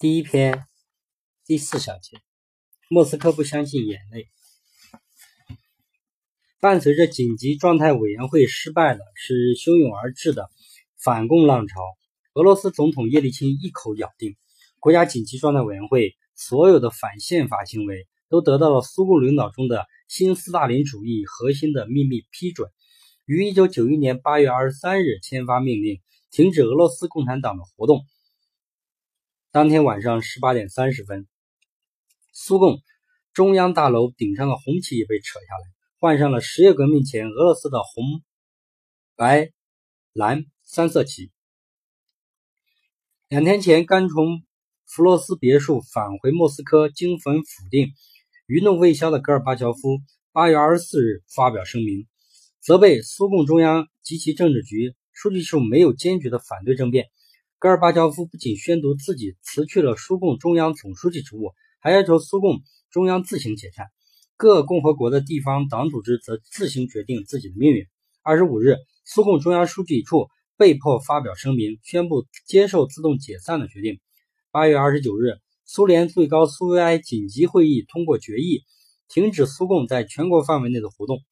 第一篇第四小节，莫斯科不相信眼泪。伴随着紧急状态委员会失败的是汹涌而至的反共浪潮。俄罗斯总统叶利钦一口咬定，国家紧急状态委员会所有的反宪法行为都得到了苏共领导中的新斯大林主义核心的秘密批准，于一九九一年八月二十三日签发命令，停止俄罗斯共产党的活动。当天晚上十八点三十分，苏共中央大楼顶上的红旗也被扯下来，换上了十月革命前俄罗斯的红、白、蓝三色旗。两天前刚从弗洛斯别墅返回莫斯科，惊魂甫定、余怒未消的戈尔巴乔夫，八月二十四日发表声明，责备苏共中央及其政治局书记处没有坚决的反对政变。戈尔巴乔夫不仅宣读自己辞去了苏共中央总书记职务，还要求苏共中央自行解散，各共和国的地方党组织则自行决定自己的命运。二十五日，苏共中央书记处被迫发表声明，宣布接受自动解散的决定。八月二十九日，苏联最高苏维埃紧急会议通过决议，停止苏共在全国范围内的活动。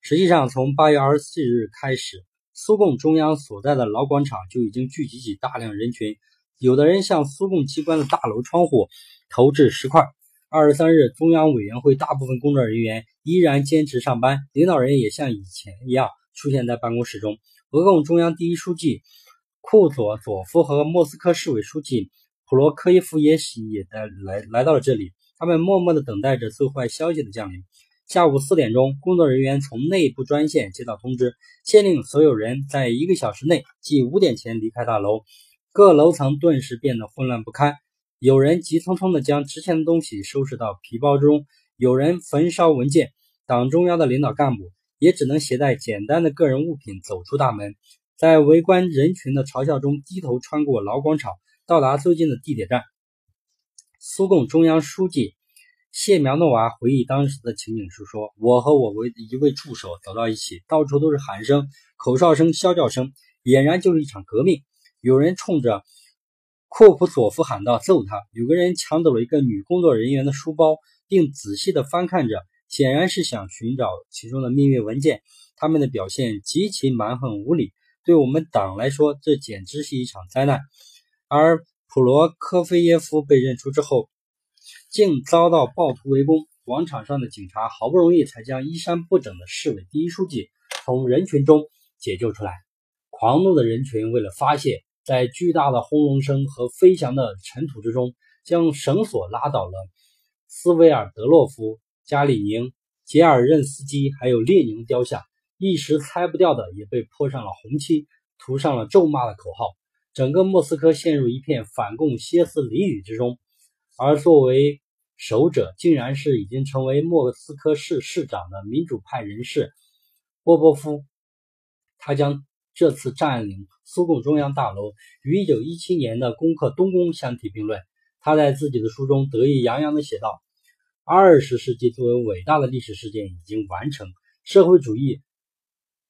实际上，从八月二十四日开始。苏共中央所在的老广场就已经聚集起大量人群，有的人向苏共机关的大楼窗户投掷石块。二十三日，中央委员会大部分工作人员依然坚持上班，领导人也像以前一样出现在办公室中。俄共中央第一书记库佐佐夫和莫斯科市委书记普罗科耶夫也喜也来来到了这里，他们默默地等待着最坏消息的降临。下午四点钟，工作人员从内部专线接到通知，限令所有人在一个小时内，即五点前离开大楼。各楼层顿时变得混乱不堪，有人急匆匆地将值钱的东西收拾到皮包中，有人焚烧文件。党中央的领导干部也只能携带简单的个人物品走出大门，在围观人群的嘲笑中低头穿过老广场，到达最近的地铁站。苏共中央书记。谢苗诺娃回忆当时的情景时说：“我和我为一位助手走到一起，到处都是喊声、口哨声、啸叫声，俨然就是一场革命。有人冲着库普佐夫喊道：‘揍他！’有个人抢走了一个女工作人员的书包，并仔细地翻看着，显然是想寻找其中的秘密文件。他们的表现极其蛮横无理，对我们党来说，这简直是一场灾难。”而普罗科菲耶夫被认出之后。竟遭到暴徒围攻，广场上的警察好不容易才将衣衫不整的市委第一书记从人群中解救出来。狂怒的人群为了发泄，在巨大的轰隆声和飞翔的尘土之中，将绳索拉倒了斯维尔德洛夫、加里宁、杰尔任斯基还有列宁雕像，一时拆不掉的也被泼上了红漆，涂上了咒骂的口号。整个莫斯科陷入一片反共歇斯底里之中，而作为守者竟然是已经成为莫斯科市市长的民主派人士波波夫，他将这次占领苏共中央大楼与1917年的攻克东宫相提并论。他在自己的书中得意洋洋地写道：“二十世纪作为伟大的历史事件已经完成，社会主义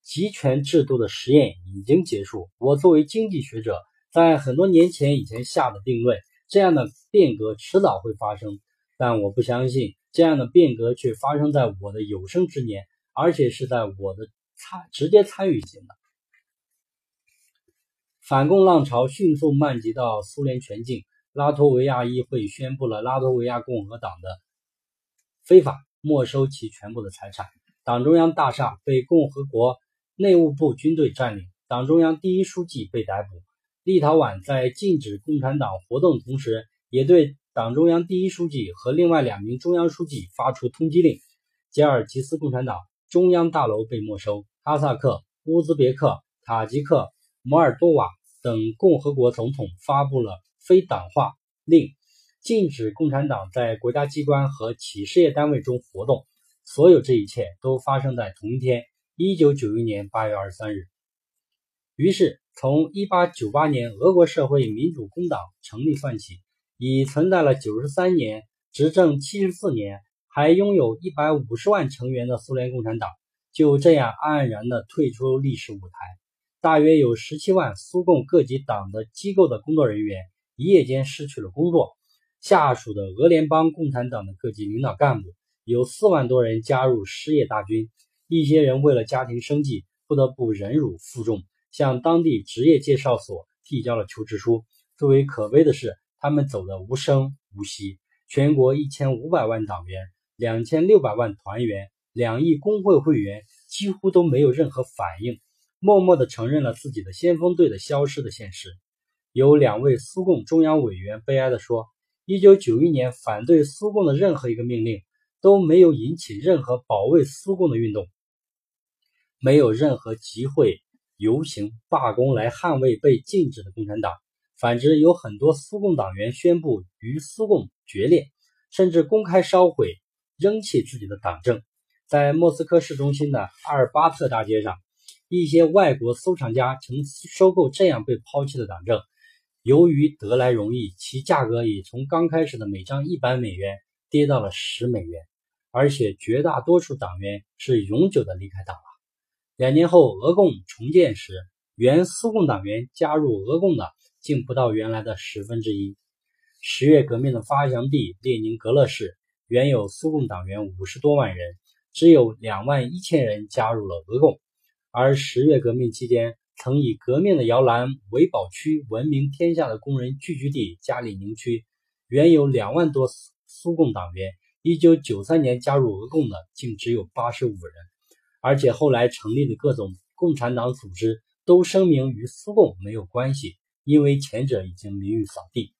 集权制度的实验已经结束。我作为经济学者，在很多年前以前下的定论，这样的变革迟早会发生。”但我不相信这样的变革却发生在我的有生之年，而且是在我的参直接参与型的反共浪潮迅速漫及到苏联全境。拉脱维亚议会宣布了拉脱维亚共和党的非法没收其全部的财产，党中央大厦被共和国内务部军队占领，党中央第一书记被逮捕。立陶宛在禁止共产党活动同时，也对。党中央第一书记和另外两名中央书记发出通缉令。吉尔吉斯共产党中央大楼被没收。哈萨克、乌兹别克、塔吉克、摩尔多瓦等共和国总统发布了非党化令，禁止共产党在国家机关和企事业单位中活动。所有这一切都发生在同一天，一九九一年八月二十三日。于是，从一八九八年俄国社会民主工党成立算起。已存在了九十三年，执政七十四年，还拥有一百五十万成员的苏联共产党，就这样黯然地退出历史舞台。大约有十七万苏共各级党的机构的工作人员，一夜间失去了工作。下属的俄联邦共产党的各级领导干部有四万多人加入失业大军，一些人为了家庭生计，不得不忍辱负重，向当地职业介绍所递交了求职书。最为可悲的是，他们走得无声无息。全国一千五百万党员、两千六百万团员、两亿工会会员几乎都没有任何反应，默默地承认了自己的先锋队的消失的现实。有两位苏共中央委员悲哀地说。一九九一年，反对苏共的任何一个命令都没有引起任何保卫苏共的运动，没有任何集会、游行、罢工来捍卫被禁止的共产党。反之，有很多苏共党员宣布与苏共决裂，甚至公开烧毁、扔弃自己的党证。在莫斯科市中心的阿尔巴特大街上，一些外国收藏家曾收购这样被抛弃的党证。由于得来容易，其价格已从刚开始的每张一百美元跌到了十美元，而且绝大多数党员是永久的离开党了。两年后，俄共重建时，原苏共党员加入俄共的竟不到原来的十分之一。十月革命的发祥地列宁格勒市，原有苏共党员五十多万人，只有两万一千人加入了俄共，而十月革命期间。曾以革命的摇篮维堡区闻名天下的工人聚居地加里宁区，原有两万多苏共党员，一九九三年加入俄共的竟只有八十五人，而且后来成立的各种共产党组织都声明与苏共没有关系，因为前者已经名誉扫地。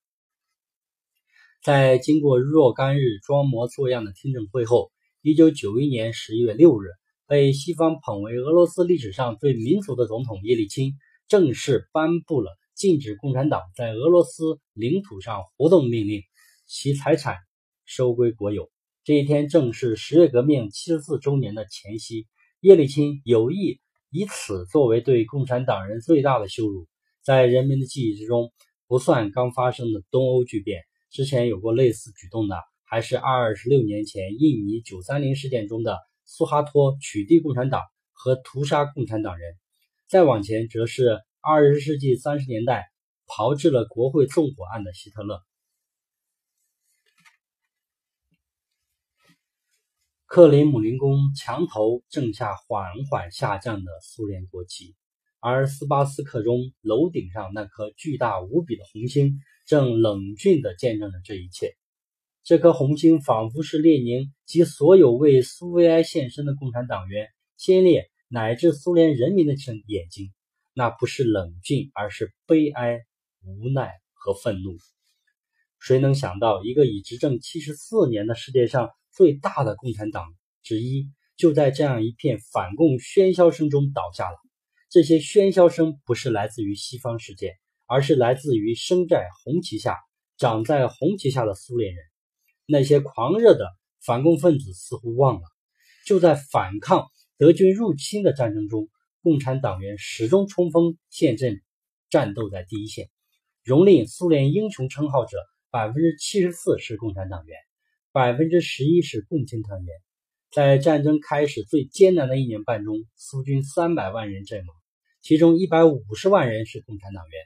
在经过若干日装模作样的听证会后，一九九一年十一月六日。被西方捧为俄罗斯历史上最民主的总统叶利钦正式颁布了禁止共产党在俄罗斯领土上活动命令，其财产收归国有。这一天正是十月革命七十四周年的前夕。叶利钦有意以此作为对共产党人最大的羞辱。在人们的记忆之中，不算刚发生的东欧巨变，之前有过类似举动的，还是二十六年前印尼九三零事件中的。苏哈托取缔共产党和屠杀共产党人，再往前则是二十世纪三十年代炮制了国会纵火案的希特勒。克林姆林宫墙头正下缓缓下降的苏联国旗，而斯巴斯克中楼顶上那颗巨大无比的红星正冷峻地见证着这一切。这颗红星仿佛是列宁及所有为苏维埃献身的共产党员、先烈乃至苏联人民的眼睛。那不是冷峻，而是悲哀、无奈和愤怒。谁能想到，一个已执政七十四年的世界上最大的共产党之一，就在这样一片反共喧嚣声中倒下了？这些喧嚣声不是来自于西方世界，而是来自于生在红旗下、长在红旗下的苏联人。那些狂热的反共分子似乎忘了，就在反抗德军入侵的战争中，共产党员始终冲锋陷阵，战斗在第一线。荣领苏联英雄称号者百分之七十四是共产党员，百分之十一是共青团员。在战争开始最艰难的一年半中，苏军三百万人阵亡，其中一百五十万人是共产党员。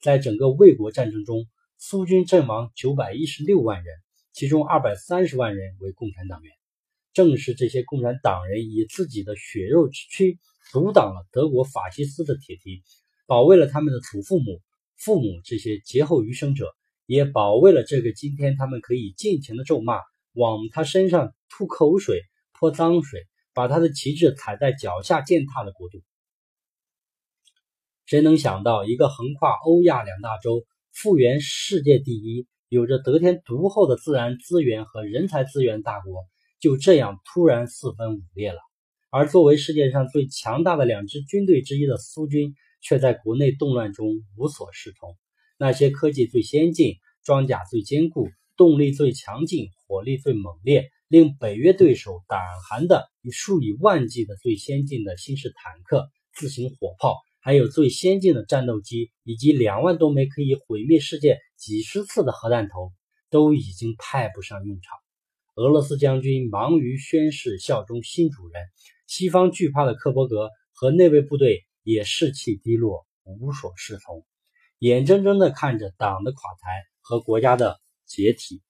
在整个卫国战争中，苏军阵亡九百一十六万人。其中二百三十万人为共产党员，正是这些共产党人以自己的血肉之躯阻挡了德国法西斯的铁蹄，保卫了他们的祖父母、父母这些劫后余生者，也保卫了这个今天他们可以尽情的咒骂、往他身上吐口水、泼脏水、把他的旗帜踩在脚下践踏的国度。谁能想到，一个横跨欧亚两大洲、复原世界第一？有着得天独厚的自然资源和人才资源大国，就这样突然四分五裂了。而作为世界上最强大的两支军队之一的苏军，却在国内动乱中无所适从。那些科技最先进、装甲最坚固、动力最强劲、火力最猛烈、令北约对手胆寒的以数以万计的最先进的新式坦克、自行火炮。还有最先进的战斗机，以及两万多枚可以毁灭世界几十次的核弹头，都已经派不上用场。俄罗斯将军忙于宣誓效忠新主人，西方惧怕的克伯格和内卫部队也士气低落，无所适从。眼睁睁地看着党的垮台和国家的解体。